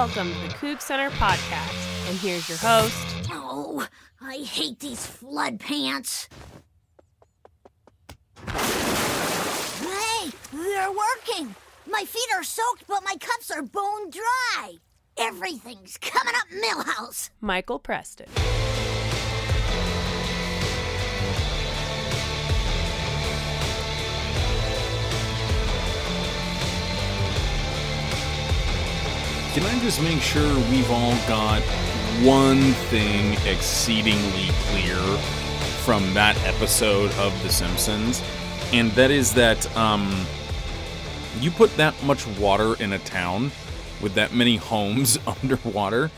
Welcome to the Coug Center podcast. And here's your host. Oh, I hate these flood pants. Hey, they're working. My feet are soaked, but my cups are bone dry. Everything's coming up Milhouse. Michael Preston. Can I just make sure we've all got one thing exceedingly clear from that episode of The Simpsons? And that is that um, you put that much water in a town with that many homes underwater,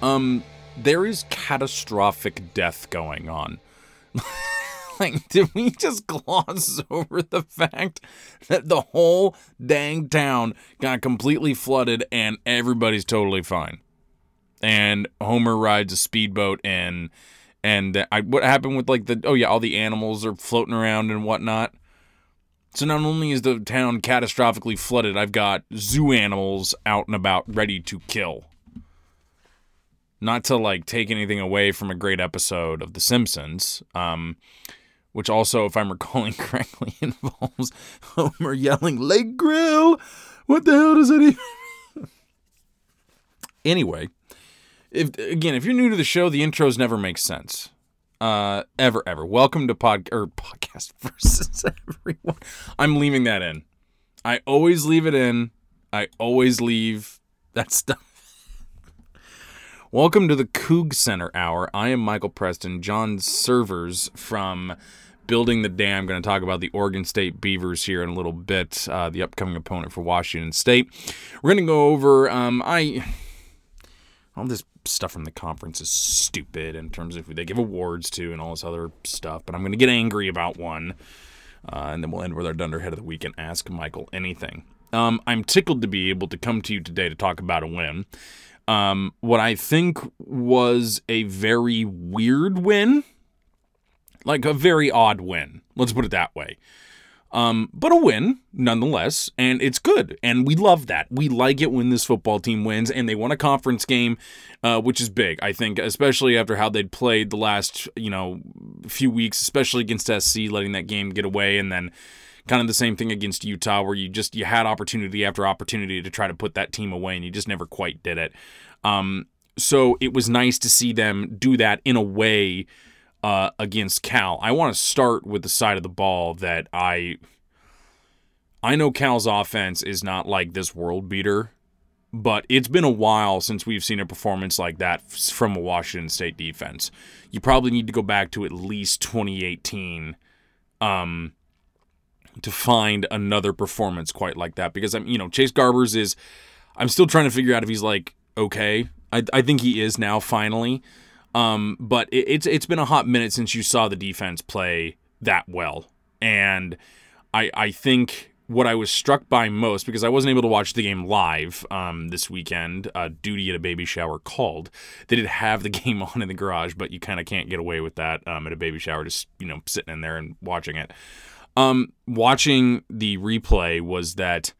um, there is catastrophic death going on. like, did we just gloss over the fact that the whole dang town got completely flooded and everybody's totally fine? And Homer rides a speedboat and and I, what happened with like the oh yeah all the animals are floating around and whatnot. So not only is the town catastrophically flooded, I've got zoo animals out and about ready to kill. Not to like take anything away from a great episode of The Simpsons, um, which also, if I'm recalling correctly, involves Homer yelling, Lake Grill! What the hell does it even Anyway, if again, if you're new to the show, the intros never make sense. Uh, ever, ever. Welcome to pod or podcast versus everyone. I'm leaving that in. I always leave it in. I always leave that stuff. Welcome to the Coug Center Hour. I am Michael Preston. John Servers from Building the Dam. going to talk about the Oregon State Beavers here in a little bit, uh, the upcoming opponent for Washington State. We're going to go over. Um, I all this stuff from the conference is stupid in terms of who they give awards to and all this other stuff. But I'm going to get angry about one, uh, and then we'll end with our dunderhead of the week and ask Michael anything. Um, I'm tickled to be able to come to you today to talk about a win. Um, what I think was a very weird win, like a very odd win. Let's put it that way. Um, but a win nonetheless, and it's good, and we love that. We like it when this football team wins, and they won a conference game, uh, which is big, I think, especially after how they'd played the last you know few weeks, especially against SC, letting that game get away, and then kind of the same thing against Utah, where you just you had opportunity after opportunity to try to put that team away, and you just never quite did it. Um, so it was nice to see them do that in a way uh, against Cal. I want to start with the side of the ball that I I know Cal's offense is not like this world beater, but it's been a while since we've seen a performance like that from a Washington State defense. You probably need to go back to at least 2018 um, to find another performance quite like that because I'm, you know, Chase Garbers is I'm still trying to figure out if he's like okay. I, I think he is now finally. Um, but it, it's it's been a hot minute since you saw the defense play that well, and I I think what I was struck by most because I wasn't able to watch the game live um, this weekend. Uh, duty at a baby shower called. They did have the game on in the garage, but you kind of can't get away with that um, at a baby shower, just you know sitting in there and watching it. Um, watching the replay was that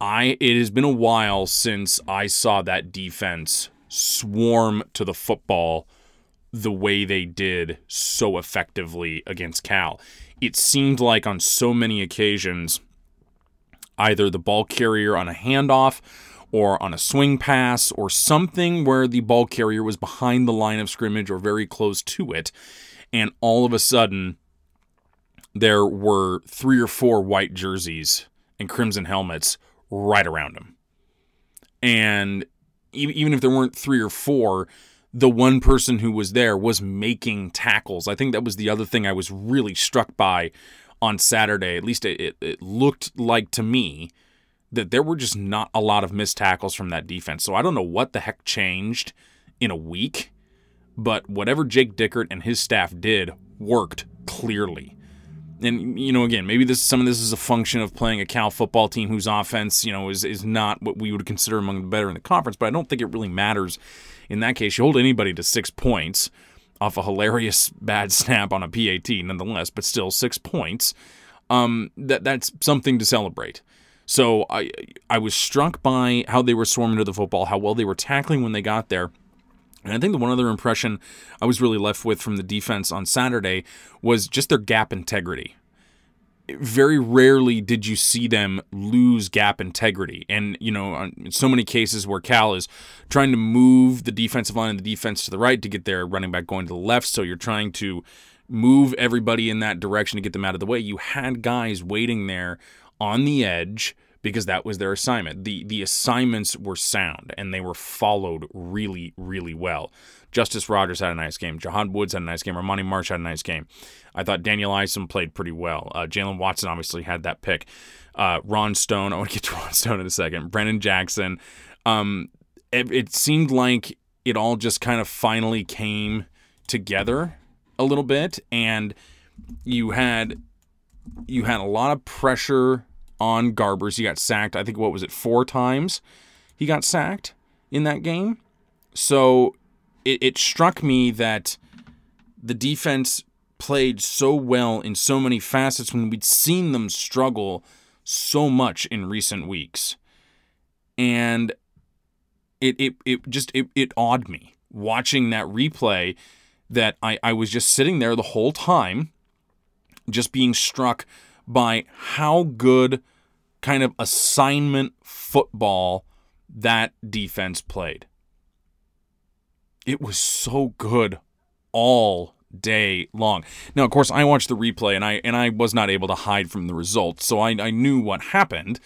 I it has been a while since I saw that defense swarm to the football the way they did so effectively against Cal. It seemed like on so many occasions, either the ball carrier on a handoff or on a swing pass or something where the ball carrier was behind the line of scrimmage or very close to it. And all of a sudden, there were three or four white jerseys and crimson helmets right around him. And even if there weren't three or four, the one person who was there was making tackles. I think that was the other thing I was really struck by on Saturday. At least it, it, looked like to me that there were just not a lot of missed tackles from that defense. So I don't know what the heck changed in a week, but whatever Jake Dickert and his staff did worked clearly and you know, again, maybe this some of this is a function of playing a Cal football team whose offense, you know, is is not what we would consider among the better in the conference. But I don't think it really matters in that case. You hold anybody to six points off a hilarious bad snap on a PAT, nonetheless, but still six points. Um, that that's something to celebrate. So I I was struck by how they were swarming to the football, how well they were tackling when they got there. And I think the one other impression I was really left with from the defense on Saturday was just their gap integrity. Very rarely did you see them lose gap integrity. And, you know, in so many cases where Cal is trying to move the defensive line and the defense to the right to get their running back going to the left. So you're trying to move everybody in that direction to get them out of the way. You had guys waiting there on the edge because that was their assignment. The the assignments were sound and they were followed really, really well. Justice Rogers had a nice game. Jahad Woods had a nice game. Armani Marsh had a nice game. I thought Daniel Isom played pretty well. Uh, Jaylen Watson obviously had that pick. Uh, Ron Stone, I want to get to Ron Stone in a second. Brennan Jackson. Um, it, it seemed like it all just kind of finally came together a little bit, and you had you had a lot of pressure on Garbers. He got sacked. I think what was it four times? He got sacked in that game. So it, it struck me that the defense played so well in so many facets when we'd seen them struggle so much in recent weeks. And it it, it just it, it awed me watching that replay that I, I was just sitting there the whole time, just being struck by how good kind of assignment football that defense played. It was so good all day long. Now, of course, I watched the replay and I and I was not able to hide from the results, so I, I knew what happened.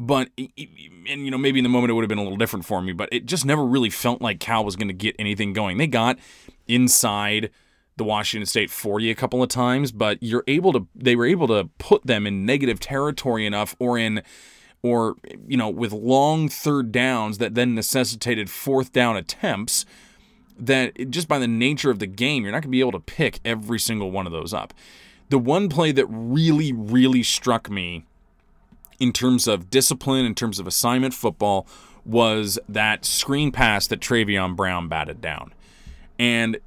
But and you know maybe in the moment it would have been a little different for me, but it just never really felt like Cal was going to get anything going. They got inside the Washington State 40 a couple of times, but you're able to they were able to put them in negative territory enough or in or you know with long third downs that then necessitated fourth down attempts that just by the nature of the game you're not going to be able to pick every single one of those up. The one play that really really struck me in terms of discipline, in terms of assignment football, was that screen pass that Travion Brown batted down. And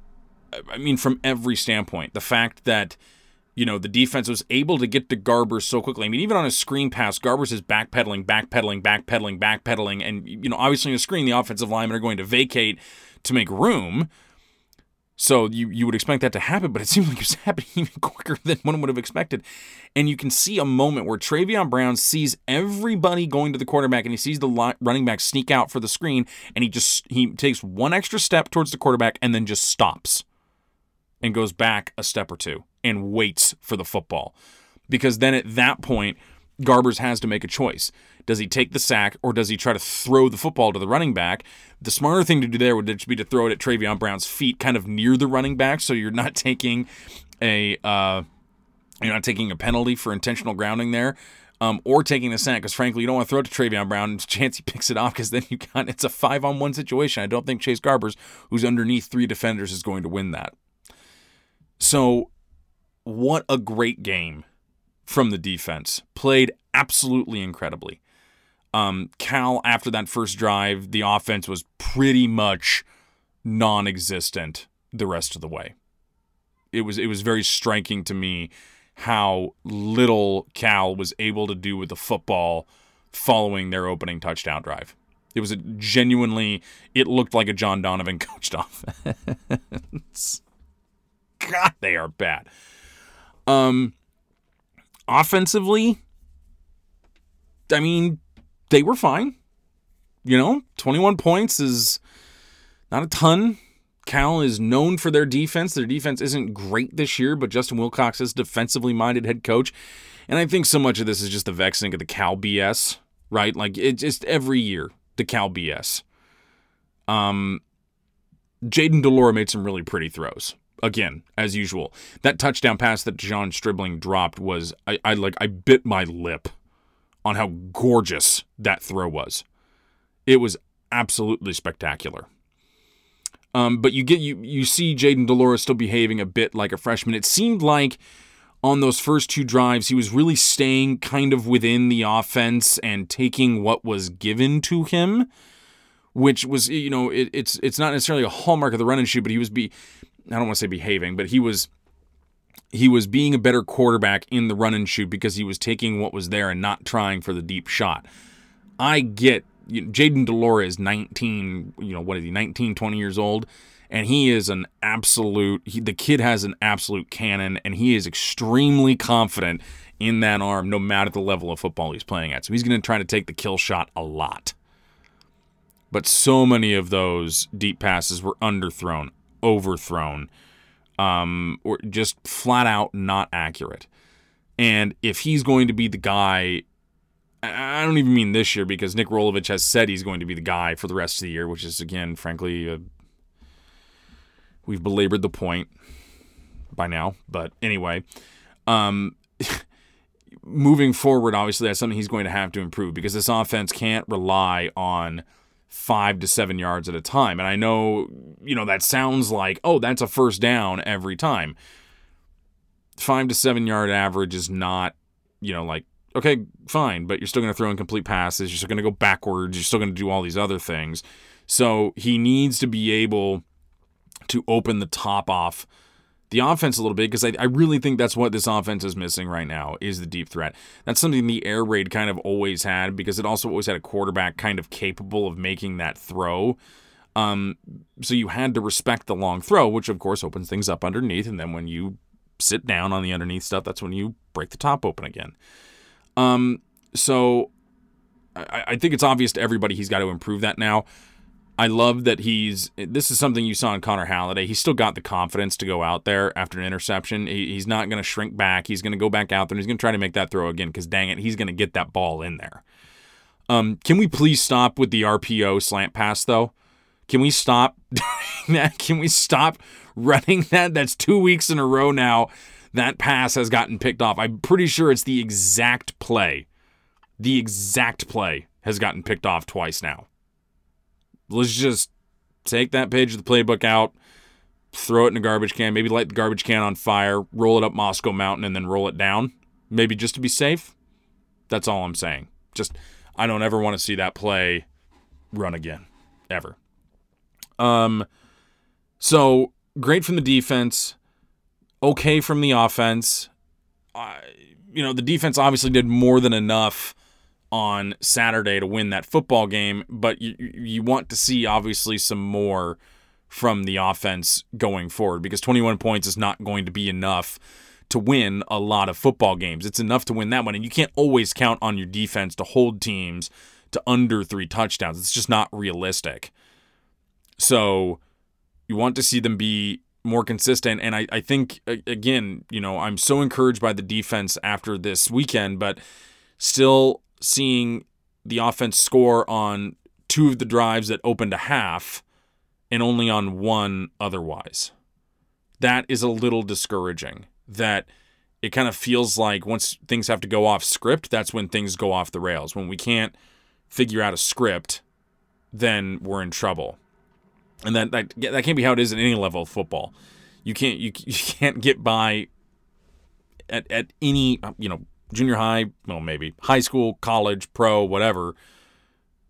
I mean, from every standpoint, the fact that you know the defense was able to get to Garbers so quickly. I mean, even on a screen pass, Garbers is backpedaling, backpedaling, backpedaling, backpedaling, and you know, obviously in a screen, the offensive linemen are going to vacate to make room. So you you would expect that to happen, but it seems like it's happening even quicker than one would have expected. And you can see a moment where Travion Brown sees everybody going to the quarterback, and he sees the running back sneak out for the screen, and he just he takes one extra step towards the quarterback, and then just stops, and goes back a step or two, and waits for the football, because then at that point, Garbers has to make a choice. Does he take the sack or does he try to throw the football to the running back? The smarter thing to do there would be to throw it at Travion Brown's feet, kind of near the running back, so you're not taking a uh, you're not taking a penalty for intentional grounding there. Um, or taking the sack because frankly you don't want to throw it to Travion Brown. Chance he picks it off because then you got it's a five on one situation. I don't think Chase Garbers, who's underneath three defenders, is going to win that. So, what a great game from the defense. Played absolutely incredibly. Um, Cal, after that first drive, the offense was pretty much non existent the rest of the way. It was it was very striking to me how little Cal was able to do with the football following their opening touchdown drive. It was a genuinely it looked like a John Donovan coached offense. God, they are bad. Um offensively, I mean, they were fine. You know, 21 points is not a ton. Cal is known for their defense. Their defense isn't great this year, but Justin Wilcox is defensively minded head coach. And I think so much of this is just the vexing of the Cal BS, right? Like it's just every year, the Cal BS. Um Jayden de Laura made some really pretty throws. Again, as usual. That touchdown pass that John Stribling dropped was I, I like I bit my lip on how gorgeous that throw was. It was absolutely spectacular. Um, but you get you you see Jayden de Laura still behaving a bit like a freshman. It seemed like on those first two drives he was really staying kind of within the offense and taking what was given to him, which was you know it, it's it's not necessarily a hallmark of the run and shoot, but he was be I don't want to say behaving, but he was he was being a better quarterback in the run and shoot because he was taking what was there and not trying for the deep shot. I get you know, Jayden de Laura is 19, you know, what is he, 19, 20 years old, and he is an absolute, he, the kid has an absolute cannon, and he is extremely confident in that arm no matter the level of football he's playing at. So he's going to try to take the kill shot a lot. But so many of those deep passes were underthrown, overthrown um, or just flat out not accurate. And if he's going to be the guy, I don't even mean this year because Nick Rolovich has said he's going to be the guy for the rest of the year, which is again, frankly, uh, we've belabored the point by now. But anyway, um, moving forward, obviously that's something he's going to have to improve because this offense can't rely on five to seven yards at a time. And I know, you know, that sounds like, oh, that's a first down every time. Five to seven yard average is not, you know, like, okay, fine, but you're still going to throw incomplete passes. You're still going to go backwards. You're still going to do all these other things. So he needs to be able to open the top off the offense a little bit because I, I really think that's what this offense is missing right now is the deep threat. That's something the air raid kind of always had because it also always had a quarterback kind of capable of making that throw. Um, so you had to respect the long throw, which of course opens things up underneath, and then when you sit down on the underneath stuff, that's when you break the top open again. Um, so I, I think it's obvious to everybody he's got to improve that now. I love that he's. This is something you saw in Connor Halliday. He's still got the confidence to go out there after an interception. He, he's not going to shrink back. He's going to go back out there and he's going to try to make that throw again because dang it, he's going to get that ball in there. Um, can we please stop with the RPO slant pass though? Can we stop that? Can we stop running that? That's two weeks in a row now. That pass has gotten picked off. I'm pretty sure it's the exact play. The exact play has gotten picked off twice now let's just take that page of the playbook out, throw it in a garbage can, maybe light the garbage can on fire, roll it up Moscow Mountain, and then roll it down. Maybe just to be safe. That's all I'm saying. Just, I don't ever want to see that play run again, ever. Um, so great from the defense, okay from the offense. Uh, you know, the defense obviously did more than enough on Saturday to win that football game, but you you want to see obviously some more from the offense going forward because 21 points is not going to be enough to win a lot of football games. It's enough to win that one and you can't always count on your defense to hold teams to under 3 touchdowns. It's just not realistic. So you want to see them be more consistent and I I think again, you know, I'm so encouraged by the defense after this weekend, but still seeing the offense score on two of the drives that opened a half and only on one otherwise. That is a little discouraging. That it kind of feels like once things have to go off script, that's when things go off the rails. When we can't figure out a script, then we're in trouble. And that that, that can't be how it is at any level of football. You can't you, you can't get by at, at any you know junior high, well, maybe high school, college, pro, whatever,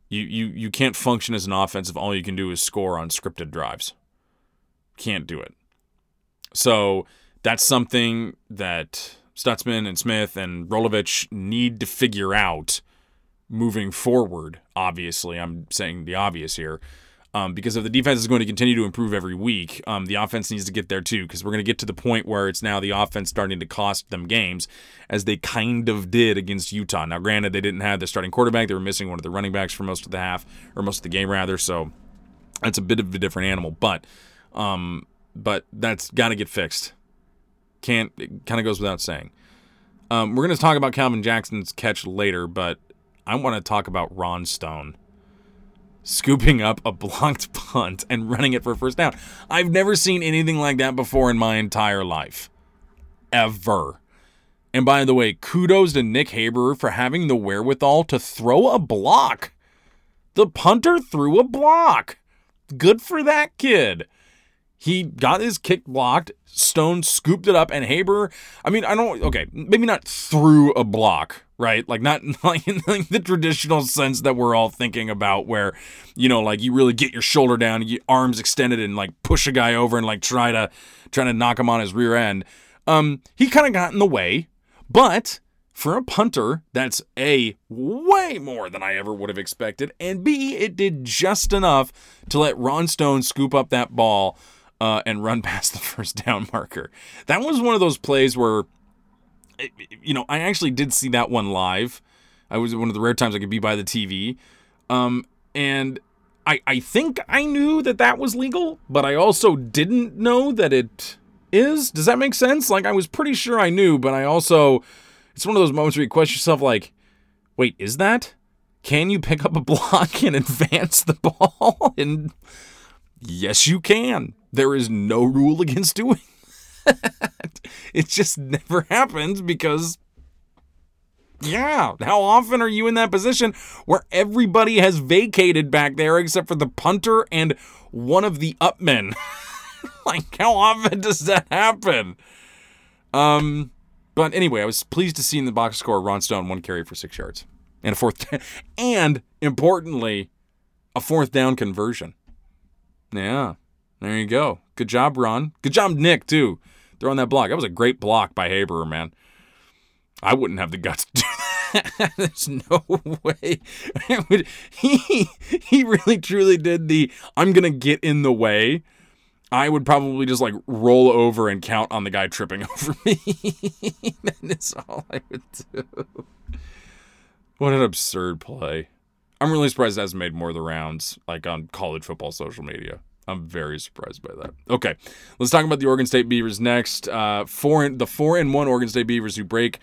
you, you, you can't function as an offensive. All you can do is score on scripted drives. Can't do it. So that's something that Stutzman and Smith and Rolovich need to figure out moving forward. Obviously, I'm saying the obvious here. Um, because if the defense is going to continue to improve every week, um, the offense needs to get there too. Because we're going to get to the point where it's now the offense starting to cost them games, as they kind of did against Utah. Now, granted, they didn't have their starting quarterback; they were missing one of the running backs for most of the half, or most of the game rather. So that's a bit of a different animal. But, um, but that's got to get fixed. Can't. It kind of goes without saying. Um, we're going to talk about Calvin Jackson's catch later, but I want to talk about Ron Stone scooping up a blocked punt and running it for a first down. I've never seen anything like that before in my entire life. Ever. And by the way, kudos to Nick Haberer for having the wherewithal to throw a block. The punter threw a block. Good for that kid. He got his kick blocked. Stone scooped it up, and Haberer. I mean, I don't. Okay, maybe not through a block, right? Like not like in the traditional sense that we're all thinking about, where you know, like you really get your shoulder down, your arms extended, and like push a guy over and like try to try to knock him on his rear end. Um, he kind of got in the way, but for a punter, that's A, way more than I ever would have expected, and B, it did just enough to let Ron Stone scoop up that ball uh, and run past the first down marker. That was one of those plays where, eh, you know, I actually did see that one live. I was one of the rare times I could be by the TV. Um, and I, I think I knew that that was legal, but I also didn't know that it is. Does that make sense? Like, I was pretty sure I knew, but I also it's one of those moments where you question yourself, like, wait, is that? Can you pick up a block and advance the ball? And yes, you can. There is no rule against doing that. It just never happens because, yeah, how often are you in that position where everybody has vacated back there except for the punter and one of the upmen? like, how often does that happen? Um, but anyway, I was pleased to see in the box score Ron Stone one carry for six yards and a fourth, and importantly, a fourth down conversion. Yeah, there you go. Good job, Ron. Good job, Nick too, throwing that block. That was a great block by Haberer, man. I wouldn't have the guts to do that. There's no way. he he really truly did the I'm gonna get in the way I would probably just like roll over and count on the guy tripping over me. that is all I would do. What an absurd play. I'm really surprised it hasn't made more of the rounds, like on college football social media. I'm very surprised by that. Okay, let's talk about the Oregon State Beavers next. Uh, four the four and one Oregon State Beavers who break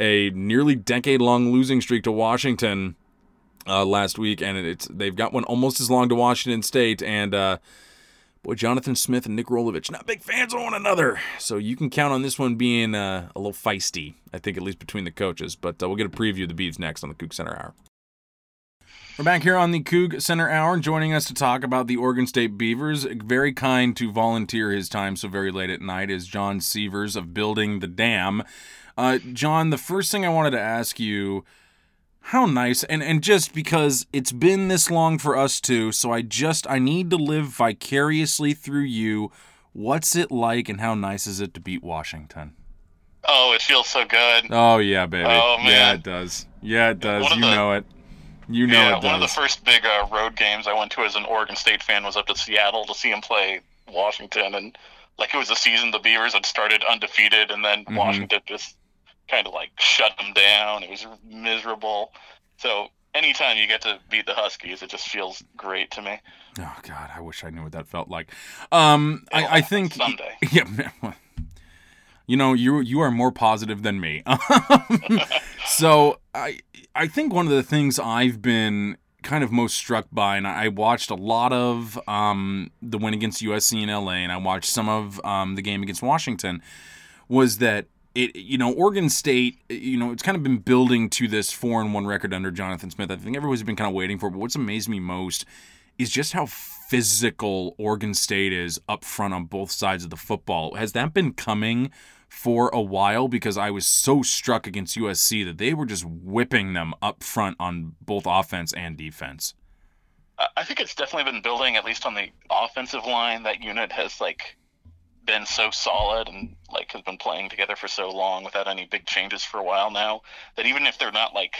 a nearly decade long losing streak to Washington uh, last week, and it's they've got one almost as long to Washington State, and uh, Boy, Jonathan Smith and Nick Rolovich, not big fans of one another. So you can count on this one being uh, a little feisty, I think, at least between the coaches. But uh, we'll get a preview of the Beavs next on the Coug Center Hour. We're back here on the Coug Center Hour. Joining us to talk about the Oregon State Beavers, very kind to volunteer his time so very late at night, is John Sievers of Building the Dam. Uh, John, the first thing I wanted to ask you how nice and and just because it's been this long for us too so i just i need to live vicariously through you. What's it like and how nice is it to beat washington? Oh it feels so good. Oh yeah baby. Oh, man. yeah it does. Yeah it does. you the, know it you know yeah, it does. one of the first big uh, road games i went to as an oregon state fan was up to seattle to see him play washington and like it was a season the beavers had started undefeated and then mm-hmm. washington just kind of like shut them down. It was miserable. So anytime you get to beat the Huskies, it just feels great to me. Oh God, I wish I knew what that felt like. Um, I, I think someday. Yeah. You know, you you are more positive than me. so I I think one of the things I've been kind of most struck by, and I watched a lot of um, the win against USC in LA, and I watched some of um, the game against Washington, was that it you know Oregon State you know it's kind of been building to this four and one record under Jonathan Smith. I think everybody's been kind of waiting for. It, but what's amazed me most is just how physical Oregon State is up front on both sides of the football. Has that been coming for a while? Because I was so struck against USC that they were just whipping them up front on both offense and defense. I think it's definitely been building, at least on the offensive line. That unit has like been so solid and like has been playing together for so long without any big changes for a while now that even if they're not like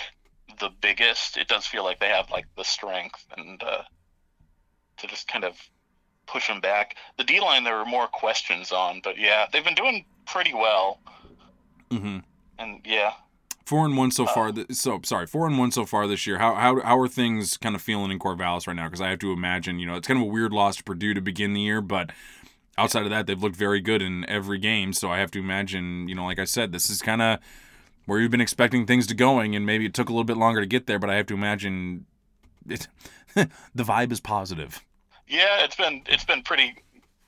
the biggest, it does feel like they have like the strength and uh, to just kind of push them back. The D line there were more questions on, but yeah, they've been doing pretty well. Mm-hmm. And yeah, Four and one so uh, far. so sorry, four and one so far this year. How how how are things kind of feeling in Corvallis right now? Because I have to imagine, you know, it's kind of a weird loss to Purdue to begin the year, but outside of that, they've looked very good in every game. So I have to imagine, you know, like I said, this is kind of where you've been expecting things to going, and maybe it took a little bit longer to get there. But I have to imagine it, the vibe is positive. Yeah, it's been it's been pretty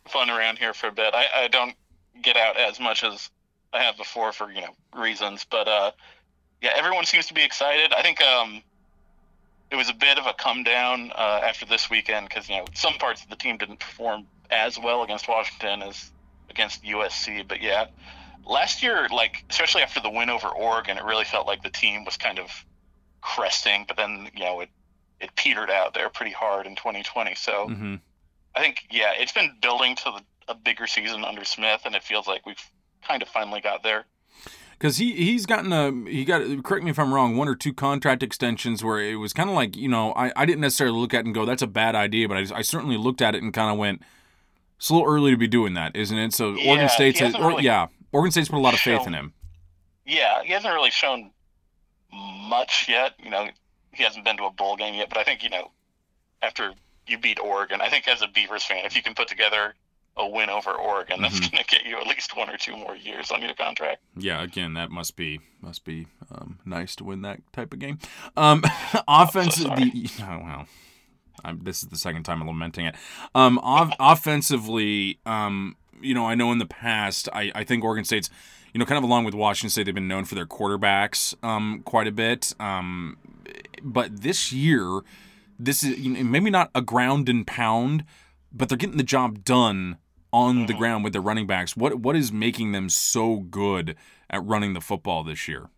fun around here for a bit. I, I don't get out as much as I have before for you know reasons, but uh, yeah, everyone seems to be excited. I think um, it was a bit of a come down uh, after this weekend because you know some parts of the team didn't perform as well against Washington as against USC. But yeah, last year, like especially after the win over Oregon, it really felt like the team was kind of cresting. But then you know it it petered out there pretty hard in 2020. So mm-hmm. I think yeah, it's been building to the, a bigger season under Smith, and it feels like we've kind of finally got there. because he he's gotten a he got correct me if I'm wrong one or two contract extensions where it was kind of like you know I, I didn't necessarily look at it and go that's a bad idea but I, just- I certainly looked at it and kind of went it's a little early to be doing that isn't it so Yeah, Oregon State's has, hasn't or, yeah Oregon State's put a lot of faith in him Yeah, he hasn't really shown much yet. You know, he hasn't been to a bowl game yet. But I think you know, after you beat Oregon, I think as a Beavers fan, if you can put together a win over Oregon, that's Mhm. going to get you at least one or two more years on your contract. yeah again that must be must be um, nice to win that type of game um offense sorry. the oh, well I'm, this is the second time I'm lamenting it. Um, off- offensively, um, you know, I know in the past, I, I think Oregon State's, you know, kind of along with Washington State, they've been known for their quarterbacks um, quite a bit. Um, but this year, this is you know, maybe not a ground and pound, but they're getting the job done on the ground with their running backs. What what is making them so good at running the football this year?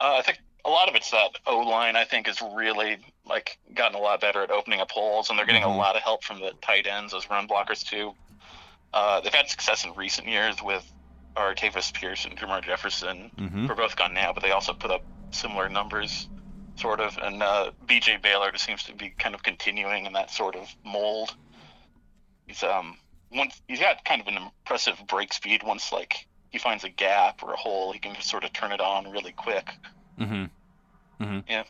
Uh, I think a lot of it's that O line. I think has really like gotten a lot better at opening up holes, and they're getting Mhm. a lot of help from the tight ends as run blockers too. Uh, they've had success in recent years with Artavis Pierce and Jermar Jefferson. Mm-hmm. They're both gone now, but they also put up similar numbers, sort of. And uh, B.J. Baylor just seems to be kind of continuing in that sort of mold. He's um once he's got kind of an impressive break speed. Once like he finds a gap or a hole, he can just sort of turn it on really quick. Mm-hmm. Mm-hmm. Yeah.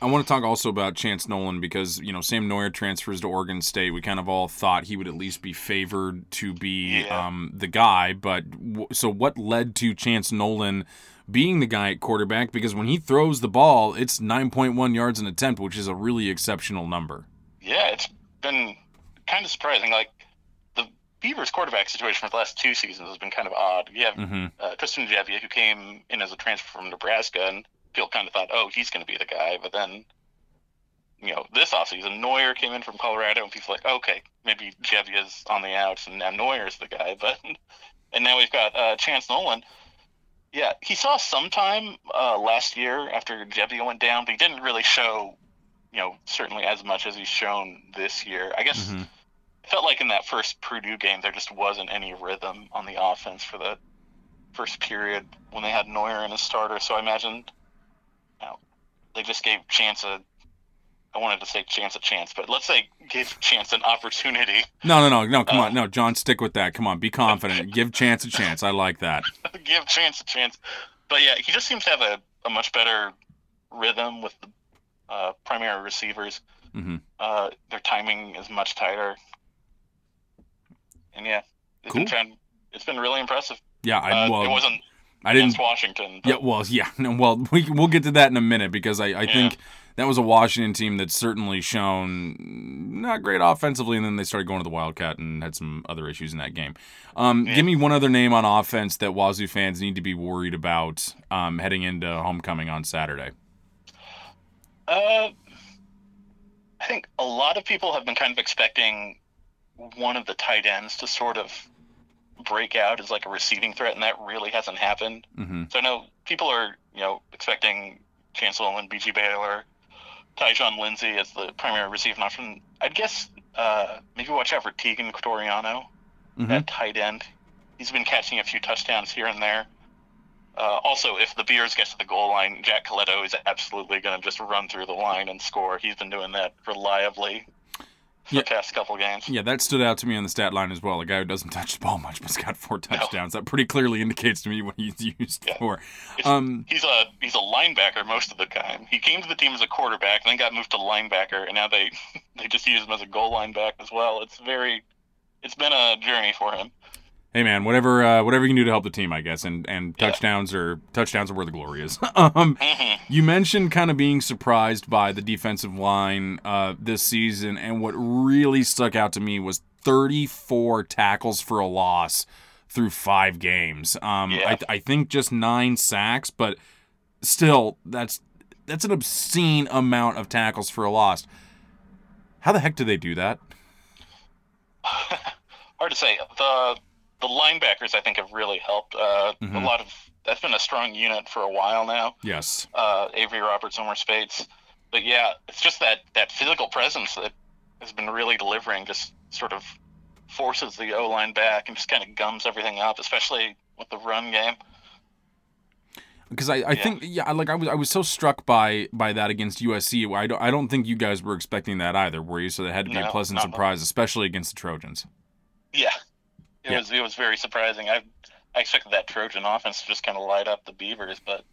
I want to talk also about Chance Nolan because you know Sam Noyer transfers to Oregon State. We kind of all thought he would at least be favored to be Yeah. um, the guy, but w- so what led to Chance Nolan being the guy at quarterback? Because when he throws the ball, it's 9.1 yards an attempt, which is a really exceptional number. Yeah, it's been kind of surprising. Like the Beavers quarterback situation for the last two seasons has been kind of odd. You have Mm-hmm. uh, Tristan Gebbia, who came in as a transfer from Nebraska, and people kind of thought, oh, he's going to be the guy. But then, you know, this offseason, Noyer came in from Colorado, and people were like, okay, maybe Gebbia's on the outs, and now Noyer's the guy. But and now we've got uh, Chance Nolan. Yeah, he saw some time uh, last year after Gebbia went down, but he didn't really show, you know, certainly as much as he's shown this year. I guess Mm-hmm. it felt like in that first Purdue game there just wasn't any rhythm on the offense for the first period when they had Noyer in as starter. So I imagined, know, they just gave Chance a. I wanted to say Chance a chance, but let's say give Chance an opportunity. No, no, no, no. Come Uh, on, no, John, stick with that. Come on, be confident. Give Chance a chance. I like that. give Chance a chance. But yeah, he just seems to have a, a much better rhythm with the uh, primary receivers. Mm-hmm. Uh, their timing is much tighter. And yeah, it's Cool. been it's been really impressive. Yeah, I Uh, well, it wasn't I didn't. against Washington. but- Yeah, well, yeah, no, well, we we'll get to that in a minute because I, I think that was a Washington team that's certainly shown not great offensively, and then they started going to the Wildcat and had some other issues in that game. Um, Yeah. Give me one other name on offense that Wazoo fans need to be worried about um, heading into homecoming on Saturday. Uh, I think a lot of people have been kind of expecting one of the tight ends to sort of break out as like a receiving threat, and that really hasn't happened. hmm So I know people are, you know, expecting Chancellor and B.J. Baylor, Tyjon Lindsey as the primary receiving option. I'd guess uh, maybe watch out for Teagan Quitoriano Mhm. at tight end. He's been catching a few touchdowns here and there. Uh, also, if the Bears get to the goal line, Jack Colletto is absolutely going to just run through the line and score. He's been doing that reliably Yeah. the past couple games. Yeah, that stood out to me on the stat line as well. A guy who doesn't touch the ball much but's got four touchdowns. That pretty clearly indicates to me what he's used Yeah. for. Um, He's a he's a linebacker most of the time. He came to the team as a quarterback, then got moved to linebacker, and now they they just use him as a goal line back as well. It's very it's been a journey for him. Hey man, whatever uh, whatever you can do to help the team, I guess. And and Yeah. touchdowns are touchdowns are where the glory is. um, hmm you mentioned kind of being surprised by the defensive line uh, this season, and what really stuck out to me was 34 tackles for a loss through five games. Um, Yeah. I, I think just nine sacks, but still, that's that's an obscene amount of tackles for a loss. How the heck do they do that? Hard to say. The the linebackers I think have really helped. Uh, A Mhm. lot of that's been a strong unit for a while now. Yes. Uh, Avery Roberts, Omar Speights, but yeah, it's just that that physical presence that has been really delivering. Just sort of forces the O line back and just kind of gums everything up, especially with the run game. Because I, I think yeah like I was I was so struck by by that against USC. I don't I don't think you guys were expecting that either, were you? So that had to be No, a pleasant surprise, especially against the Trojans. Yeah, it Yeah. was it was very surprising. I I expected that Trojan offense to just kind of light up the Beavers, but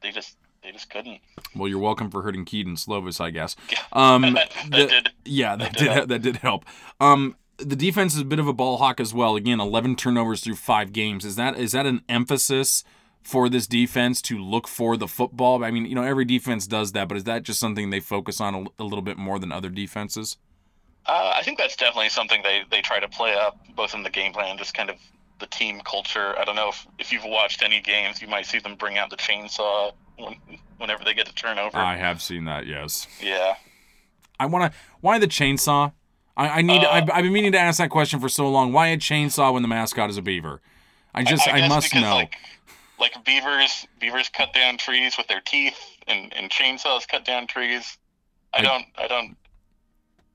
they just they just couldn't. Well, you're welcome for hurting Kedon Slovis, I guess. Yeah. Um, that the- did. Yeah, that That did did help. that did help. Um, the defense is a bit of a ball hawk as well. Again, 11 turnovers through five games. Is that is that an emphasis for this defense to look for the football? I mean, you know, every defense does that, but is that just something they focus on a, a little bit more than other defenses? Uh, I think that's definitely something they, they try to play up, both in the game plan, just kind of the team culture. I don't know if, if you've watched any games, you might see them bring out the chainsaw when, whenever they get to turnover. I have seen that. Yes. yeah. I want to. Why the chainsaw? I, I need. Uh, I've, I've been meaning to ask that question for so long. Why a chainsaw when the mascot is a beaver? I just. I, guess must because, know. Like, like beavers, beavers cut down trees with their teeth, and, and chainsaws cut down trees. I, I- don't. I don't.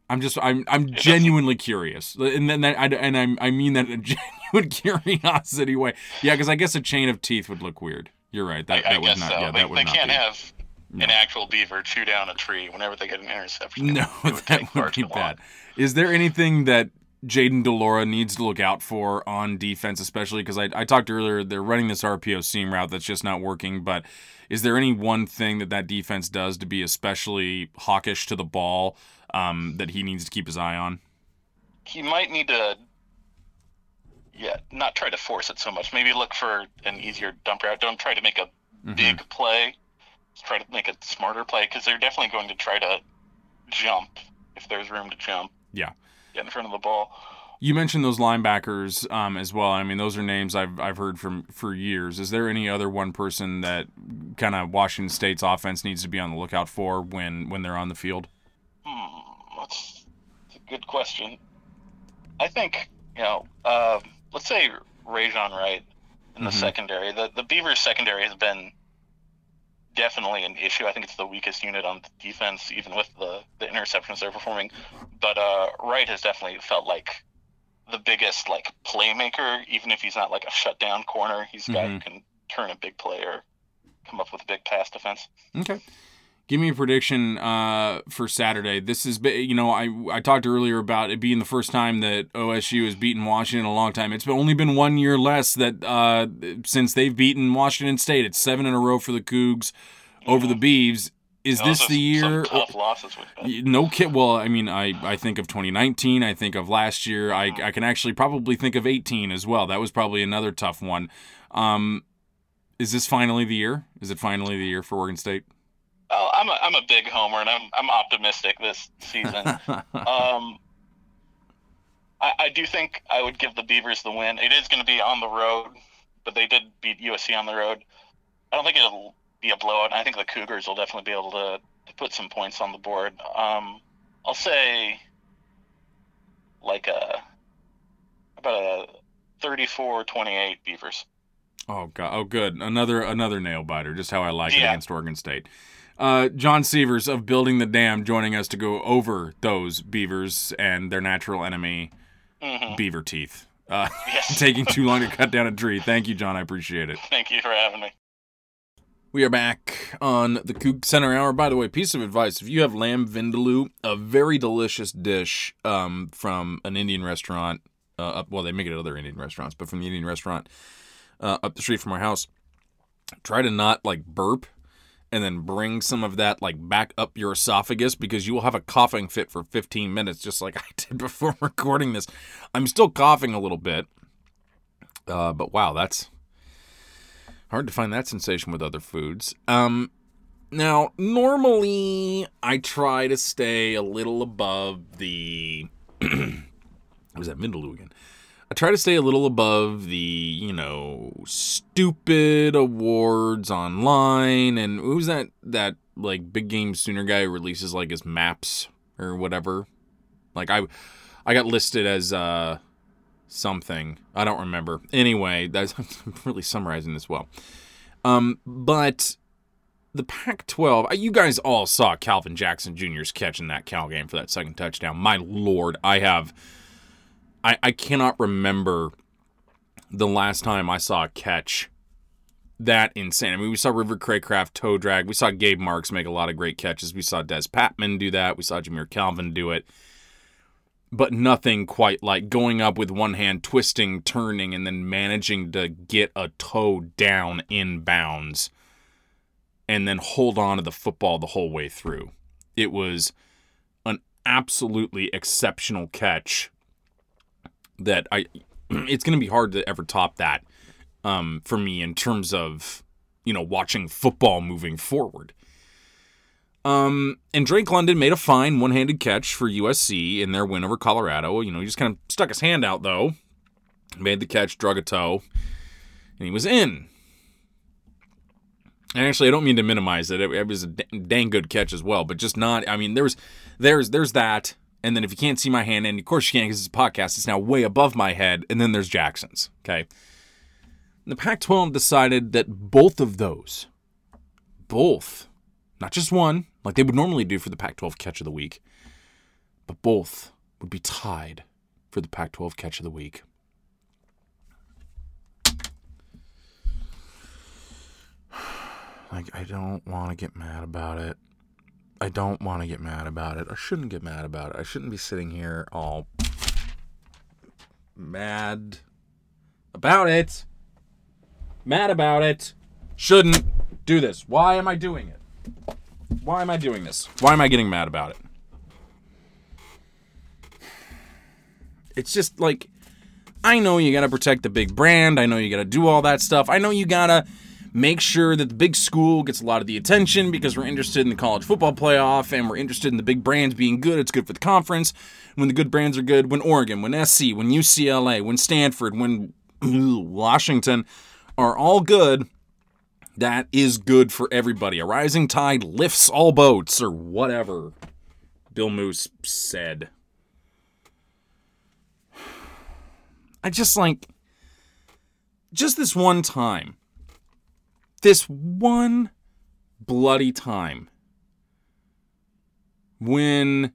I'm just I'm I'm genuinely curious, and then that, I and I I mean that in a genuine curiosity way. Yeah, because I guess a chain of teeth would look weird. You're right. That I, I would guess not. so. Yeah, they that would they not can't be. have an actual beaver chew down a tree whenever they get an interception. No, would- that would be bad. Is there anything that Jayden de Laura needs to look out for on defense, especially because I I talked earlier they're running this RPO seam route that's just not working, but. Is there any one thing that that defense does to be especially hawkish to the ball um, that he needs to keep his eye on? he might need to yeah not try to force it so much maybe look for an easier dump route don't try to make a Mm-hmm. big play Just try to make a smarter play because they're definitely going to try to jump if there's room to jump Yeah. get in front of the ball You mentioned those linebackers um, as well. I mean, those are names I've I've heard from for years. Is there any other one person that kind of Washington State's offense needs to be on the lookout for when when they're on the field? hmm, that's, that's a good question i think you know uh, let's say Rejzohn Wright in the Mhm. secondary the, the beavers secondary has been definitely an issue. I think it's the weakest unit on defense, even with the, the interceptions they're performing. But uh, Wright has definitely felt like the biggest like playmaker, even if he's not like a shutdown corner. He's a guy who can turn a big play or come up with a big pass defense. Okay. Give me a prediction uh, for Saturday. This is, you know, I I talked earlier about it being the first time that OSU has beaten Washington in a long time. It's been, only been one year less that uh, since they've beaten Washington State. It's seven in a row for the Cougs over the Beavs. Is Those this the year? Some tough losses we've been. No kid. Well, I mean, I, I think of 2019. I think of last year. I, I can actually probably think of 18 as well. That was probably another tough one. Um, is this finally the year? Is it finally the year for Oregon State? Oh, I'm a, I'm a big homer, and I'm I'm optimistic this season. um, I, I do think I would give the Beavers the win. It is going to be on the road, but they did beat USC on the road. I don't think it'll be a blowout. I think the Cougars will definitely be able to, to put some points on the board. Um, I'll say like a about a 34-28 Beavers. Oh god! Oh good! Another another nail biter. Just how I like it against Oregon State. Uh, John Severs of Building the Dam joining us to go over those beavers and their natural enemy, hmm beaver teeth. Uh, Yes. taking too long to cut down a tree. Thank you, John. I appreciate it. Thank you for having me. We are back on the Coug Center Hour. By the way, piece of advice: if you have lamb vindaloo, a very delicious dish um, from an Indian restaurant, uh, up, well, they make it at other Indian restaurants, but from the Indian restaurant uh, up the street from our house, try to not like burp, and then bring some of that like back up your esophagus because you will have a coughing fit for 15 minutes, just like I did before recording this. I'm still coughing a little bit, uh, but wow, that's Hard to find that sensation with other foods. Um, now, normally I try to stay a little above the. was that Vindaloo again? I try to stay a little above the, you know, stupid awards online. And who's that, that, like, big game sooner guy who releases, like, his maps or whatever? Like, I, I got listed as, uh, something. I don't remember. Anyway, that's I'm really summarizing this well. Um, but the Pac-12, uh, you guys all saw Calvin Jackson Jr.'s catch in that Cal game for that second touchdown. My lord, I have I, I cannot remember the last time I saw a catch that insane. I mean, we saw River Cracraft toe drag. We saw Gabe Marks make a lot of great catches. We saw Dez Patmon do that. We saw Jamire Calvin do it. But nothing quite like going up with one hand, twisting, turning, and then managing to get a toe down in bounds and then hold on to the football the whole way through. It was an absolutely exceptional catch that I it's going to be hard to ever top that um, for me in terms of you know watching football moving forward. Um, and Drake London made a fine one-handed catch for USC in their win over Colorado. You know, he just kind of stuck his hand out though, made the catch, drug a toe, and he was in. And actually, I don't mean to minimize it. It, it was a dang good catch as well, but just not. I mean, there's, there's, there's that. And then if you can't see my hand, and of course you can't because it's a podcast, it's now way above my head. And then there's Jackson's. Okay. And the Pac 12 decided that both of those, both, not just one, like they would normally do for the Pac 12 catch of the week, but both would be tied for the Pac 12 catch of the week. Like, I don't want to get mad about it. I don't want to get mad about it. I shouldn't get mad about it. I shouldn't be sitting here all mad about it. Mad about it. Shouldn't do this. Why am I doing it? Why am I doing this? Why am I getting mad about it? It's just like I know you got to protect the big brand. I know you got to do all that stuff. I know you got to make sure that the big school gets a lot of the attention because we're interested in the college football playoff and we're interested in the big brands being good. It's good for the conference. When the good brands are good, when Oregon, when SC, when UCLA, when Stanford, when Washington are all good, that is good for everybody. A rising tide lifts all boats, or whatever Bill Moos said. I just like, just this one time, this one bloody time when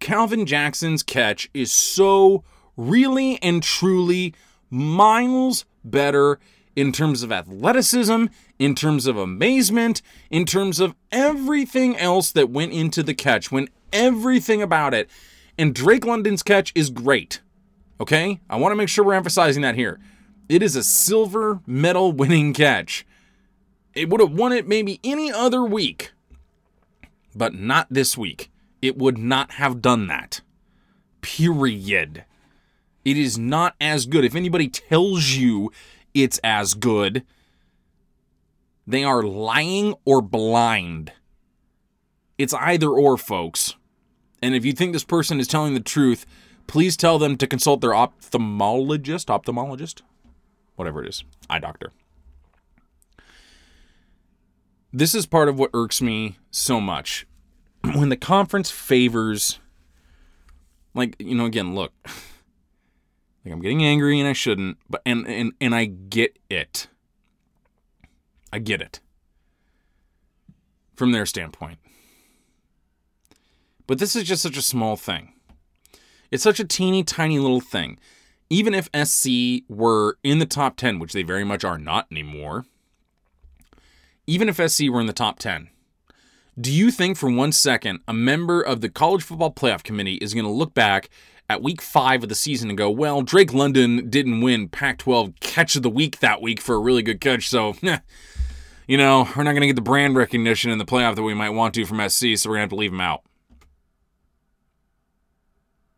Calvin Jackson's catch is so really and truly miles better in terms of athleticism, in terms of amazement, in terms of everything else that went into the catch, when everything about it. And Drake London's catch is great. Okay? I want to make sure we're emphasizing that here. It is a silver medal winning catch. It would have won it maybe any other week, but not this week. It would not have done that. Period. It is not as good. If anybody tells you it's as good, they are lying or blind. It's either or, folks. And if you think this person is telling the truth, please tell them to consult their ophthalmologist, ophthalmologist, whatever it is, eye doctor. This is part of what irks me so much. When the conference favors, like, you know, again, look, like I'm getting angry and I shouldn't, but, and, and, and I get it. I get it from their standpoint. But this is just such a small thing. It's such a teeny tiny little thing even if SC were in the top 10, which they very much are not anymore, even if SC were in the top 10, do you think for one second a member of the College Football Playoff Committee is going to look back at week five of the season and go, well, Drake London didn't win Pac 12 catch of the week that week for a really good catch, so, eh, you know, we're not going to get the brand recognition in the playoff that we might want to from SC, so we're going to have to leave him out.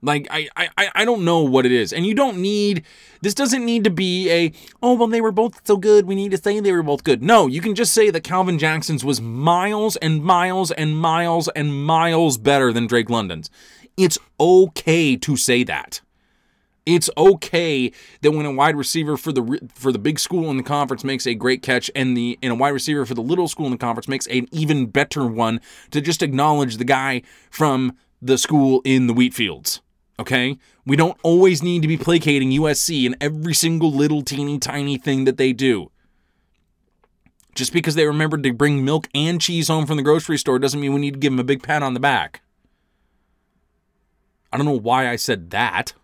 Like I, I I don't know what it is. And you don't need this doesn't need to be a oh well they were both so good, we need to say they were both good. No, you can just say that Calvin Jackson's was miles and miles and miles and miles better than Drake London's. It's okay to say that. It's okay that when a wide receiver for the for the big school in the conference makes a great catch and the and a wide receiver for the little school in the conference makes an even better one to just acknowledge the guy from the school in the wheat fields. Okay? We don't always need to be placating USC in every single little teeny tiny thing that they do. Just because they remembered to bring milk and cheese home from the grocery store doesn't mean we need to give them a big pat on the back. I don't know why I said that.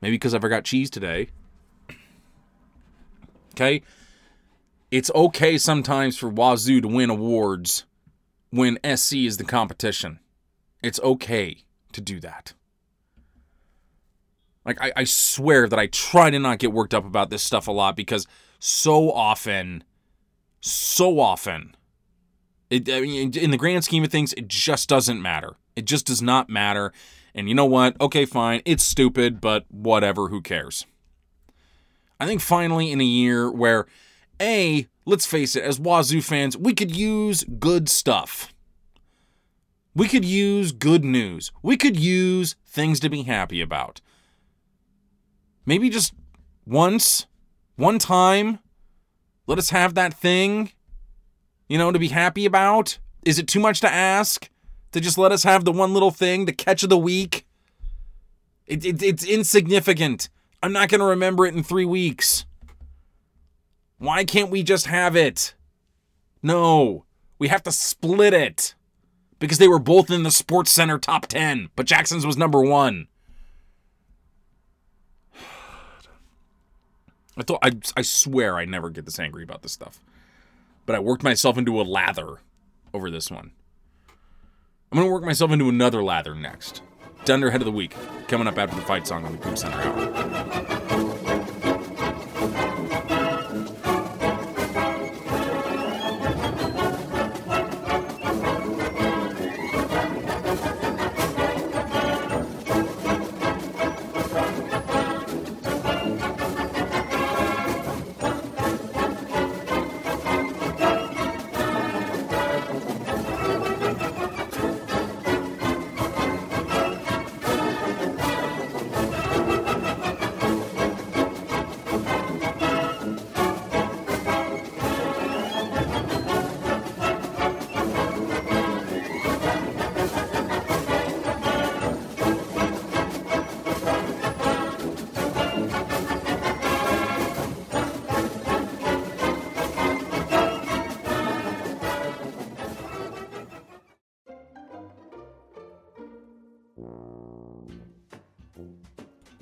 Maybe because I forgot cheese today. Okay? It's okay sometimes for Wazoo to win awards when SC is the competition. It's okay to do that. Like, I, I swear that I try to not get worked up about this stuff a lot because so often, so often, it, I mean, in the grand scheme of things, it just doesn't matter. It just does not matter. And you know what? Okay, fine. It's stupid, but whatever. Who cares? I think finally in a year where, A, let's face it, as Wazoo fans, we could use good stuff. We could use good news. We could use things to be happy about. Maybe just once, one time, let us have that thing, you know, to be happy about. Is it too much to ask to just let us have the one little thing, the catch of the week? It, it, it's insignificant. I'm not going to remember it in three weeks. Why can't we just have it? No, we have to split it because they were both in the SportsCenter top 10, but Jackson's was number one. I thought I, I swear I never get this angry about this stuff. But I worked myself into a lather over this one. I'm gonna work myself into another lather next. Dunderhead of the week coming up after the fight song on the Coug Center Hour.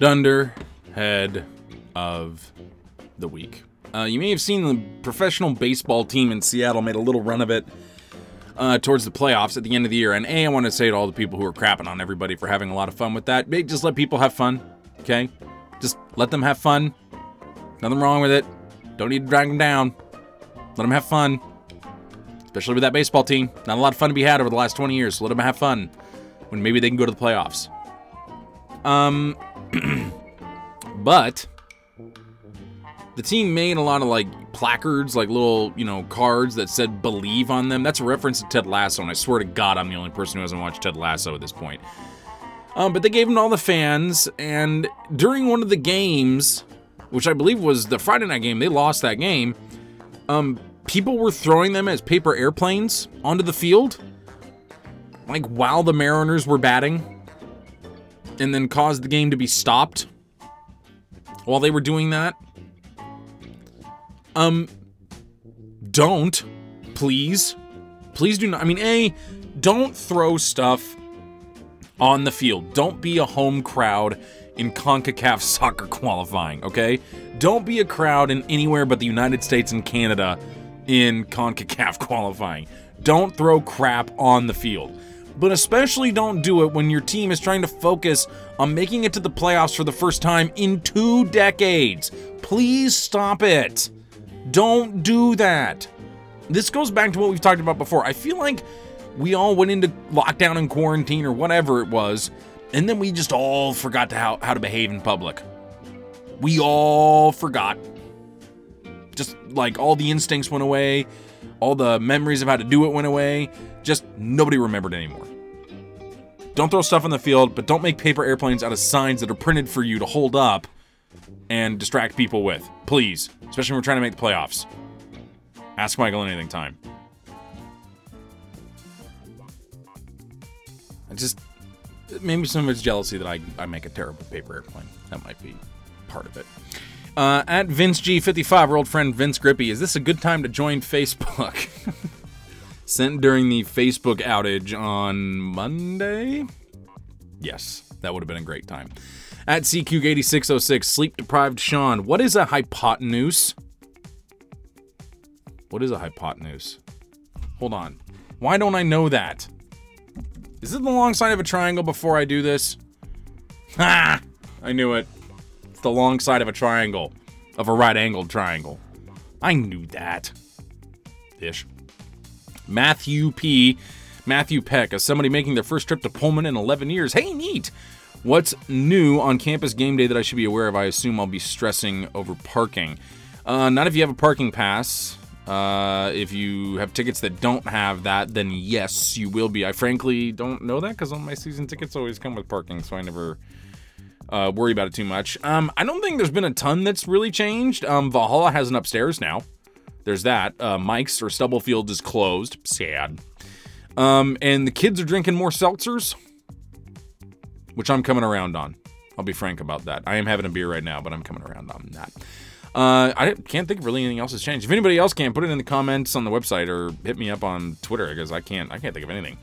Dunderhead of the week. Uh, you may have seen the professional baseball team in Seattle made a little run of it uh, towards the playoffs at the end of the year. And A, I want to say to all the people who are crapping on everybody for having a lot of fun with that, just let people have fun, okay? Just let them have fun. Nothing wrong with it. Don't need to drag them down. Let them have fun. Especially with that baseball team. Not a lot of fun to be had over the last 20 years. So let them have fun when maybe they can go to the playoffs. Um, but the team made a lot of like placards, like little, you know, cards that said believe on them. That's a reference to Ted Lasso, and I swear to God, I'm the only person who hasn't watched Ted Lasso at this point. Um, but they gave them to all the fans, and during one of the games, which I believe was the Friday night game, they lost that game. Um, people were throwing them as paper airplanes onto the field, like while the Mariners were batting and then caused the game to be stopped while they were doing that. Um, don't, please, please do not. I mean, a, don't throw stuff on the field. Don't be a home crowd in CONCACAF soccer qualifying, okay? Don't be a crowd in anywhere but the United States and Canada in CONCACAF qualifying. Don't throw crap on the field but especially don't do it when your team is trying to focus on making it to the playoffs for the first time in two decades. Please stop it. Don't do that. This goes back to what we've talked about before. I feel like we all went into lockdown and quarantine or whatever it was, and then we just all forgot to how, how to behave in public. We all forgot. Just like all the instincts went away, all the memories of how to do it went away. Just nobody remembered anymore. Don't throw stuff on the field, but don't make paper airplanes out of signs that are printed for you to hold up and distract people with. Please. Especially when we're trying to make the playoffs. Ask Michael anything time. I just maybe some of it's jealousy that I, I make a terrible paper airplane. That might be part of it. Uh, at Vince G55, our old friend Vince Grippi, is this a good time to join Facebook? Sent during the Facebook outage on Monday? Yes, that would have been a great time. At CQ8606, sleep deprived Sean. What is a hypotenuse? What is a hypotenuse? Hold on. Why don't I know that? Is it the long side of a triangle before I do this? Ha! I knew it. It's the long side of a triangle, of a right angled triangle. I knew that. Ish. Matthew P. Matthew Peck, as somebody making their first trip to Pullman in 11 years. Hey, neat! What's new on campus game day that I should be aware of? I assume I'll be stressing over parking. Uh, not if you have a parking pass. Uh, if you have tickets that don't have that, then yes, you will be. I frankly don't know that because all my season tickets always come with parking, so I never uh, worry about it too much. Um, I don't think there's been a ton that's really changed. Um, Valhalla has an upstairs now. There's that. Uh, Mike's or Stubblefield is closed. Sad. Um, and the kids are drinking more seltzers, which I'm coming around on. I'll be frank about that. I am having a beer right now, but I'm coming around on that. Uh, I can't think of really anything else has changed. If anybody else can, put it in the comments on the website or hit me up on Twitter because I can't. I can't think of anything.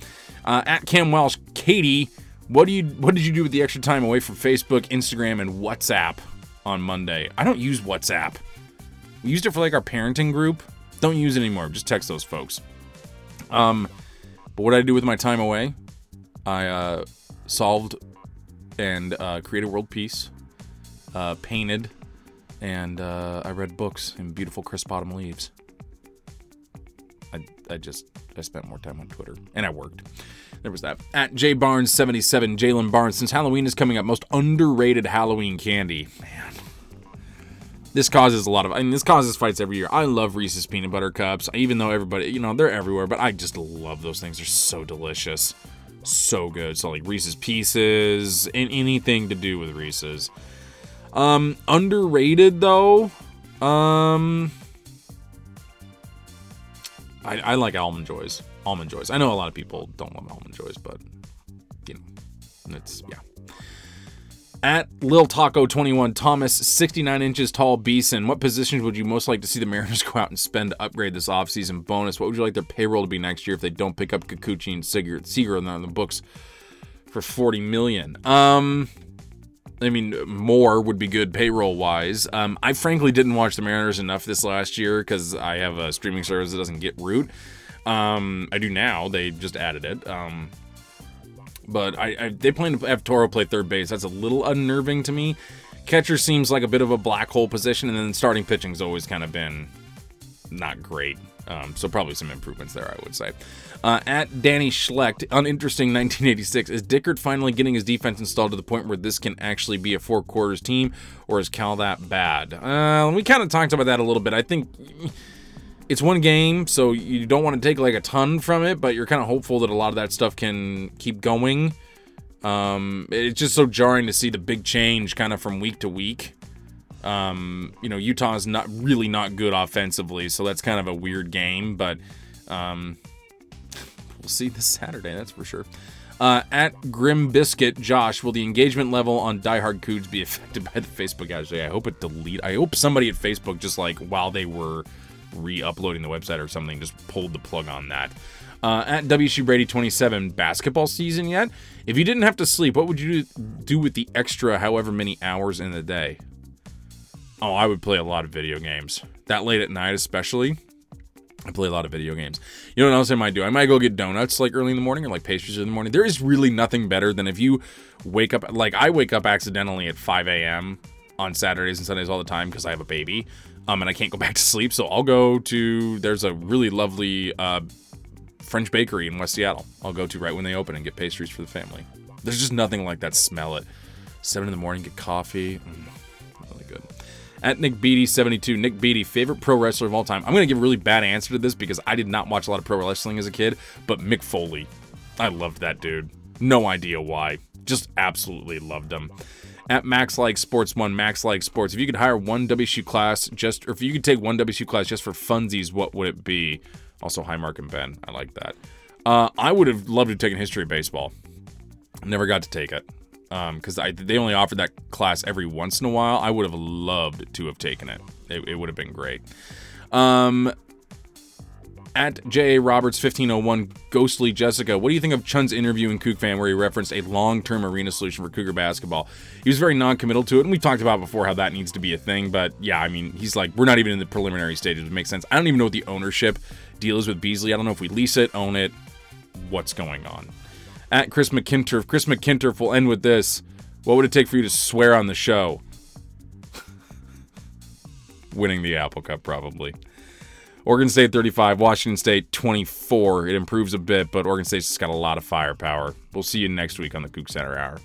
Uh, at Cam Welsh, Katie, what do you what did you do with the extra time away from Facebook, Instagram, and WhatsApp on Monday? I don't use WhatsApp. We used it for like our parenting group. Don't use it anymore. Just text those folks. Um, but what I do with my time away? I uh, solved and uh, created world peace, uh, painted, and uh, I read books in beautiful crisp autumn leaves. I, I just I spent more time on Twitter and I worked. There was that. At J Barnes 77, Jalen Barnes. Since Halloween is coming up, most underrated Halloween candy. Man. This causes a lot of I mean this causes fights every year. I love Reese's peanut butter cups, even though everybody, you know, they're everywhere, but I just love those things. They're so delicious. So good. So like Reese's pieces and anything to do with Reese's. Um underrated though. Um I, I like almond joys. Almond joys. I know a lot of people don't love almond joys, but you know, it's yeah. At Lil Taco 21, Thomas, 69 inches tall, Beeson. What positions would you most like to see the Mariners go out and spend to upgrade this offseason bonus? What would you like their payroll to be next year if they don't pick up Kikuchi and Seager, Seager on the books for 40 million? Um, I mean, more would be good payroll wise. Um, I frankly didn't watch the Mariners enough this last year because I have a streaming service that doesn't get Root. Um, I do now. They just added it. Um, but I, I they plan to have Toro play third base. That's a little unnerving to me. Catcher seems like a bit of a black hole position, and then starting pitching's always kind of been not great. Um, so probably some improvements there, I would say. Uh, at Danny Schlecht, uninteresting 1986. Is Dickert finally getting his defense installed to the point where this can actually be a four quarters team, or is Cal that bad? Uh, we kind of talked about that a little bit. I think it's one game, so you don't want to take like a ton from it, but you're kind of hopeful that a lot of that stuff can keep going. Um, it's just so jarring to see the big change kind of from week to week. Um, you know, Utah is not really not good offensively, so that's kind of a weird game, but um, we'll see this Saturday, that's for sure. Uh, at Grim Biscuit, Josh, will the engagement level on Die Hard Cougs be affected by the Facebook outage? I hope it delete. I hope somebody at Facebook just like while they were re-uploading the website or something just pulled the plug on that. Uh, at WC Brady 27, basketball season yet? If you didn't have to sleep, what would you do with the extra however many hours in the day? Oh, I would play a lot of video games. That late at night, especially. I play a lot of video games. You know what else I might do? I might go get donuts like early in the morning or like pastries in the morning. There is really nothing better than if you wake up, like I wake up accidentally at 5 a.m. on Saturdays and Sundays all the time because I have a baby um, and I can't go back to sleep. So I'll go to, there's a really lovely uh, French bakery in West Seattle. I'll go to right when they open and get pastries for the family. There's just nothing like that. Smell it. Seven in the morning, get coffee. Mm really good. at Nick Beatty 72. Nick Beatty, favorite pro wrestler of all time. I'm to give a really bad answer to this because I did not watch a lot of pro wrestling as a kid, but Mick Foley. I loved that dude. No idea why. Just absolutely loved him. At Max Like Sports One, Max Like Sports. If you could hire one WSU class just, or if you could take one WSU class just for funsies, what would it be? Also, hi Mark and Ben. I like that. Uh, I would have loved to have taken history of baseball. Never got to take it because um, they only offered that class every once in a while. I would have loved to have taken it. It, it would have been great. Um, At J.A. Roberts 1501, Ghostly Jessica, what do you think of Chun's interview in CougFan where he referenced a long term arena solution for Cougar basketball? He was very non committal to it, and we've talked about before how that needs to be a thing, but yeah, I mean, he's like, we're not even in the preliminary stages. It makes sense. I don't even know what the ownership deal is with Beasley. I don't know if we lease it, own it, what's going on. At Chris McKinturf, Chris McKinturf will end with this. What would it take for you to swear on the show? Winning the Apple Cup, probably. Oregon State 35, Washington State 24. It improves a bit, but Oregon State's got a lot of firepower. We'll see you next week on the Coug Center Hour.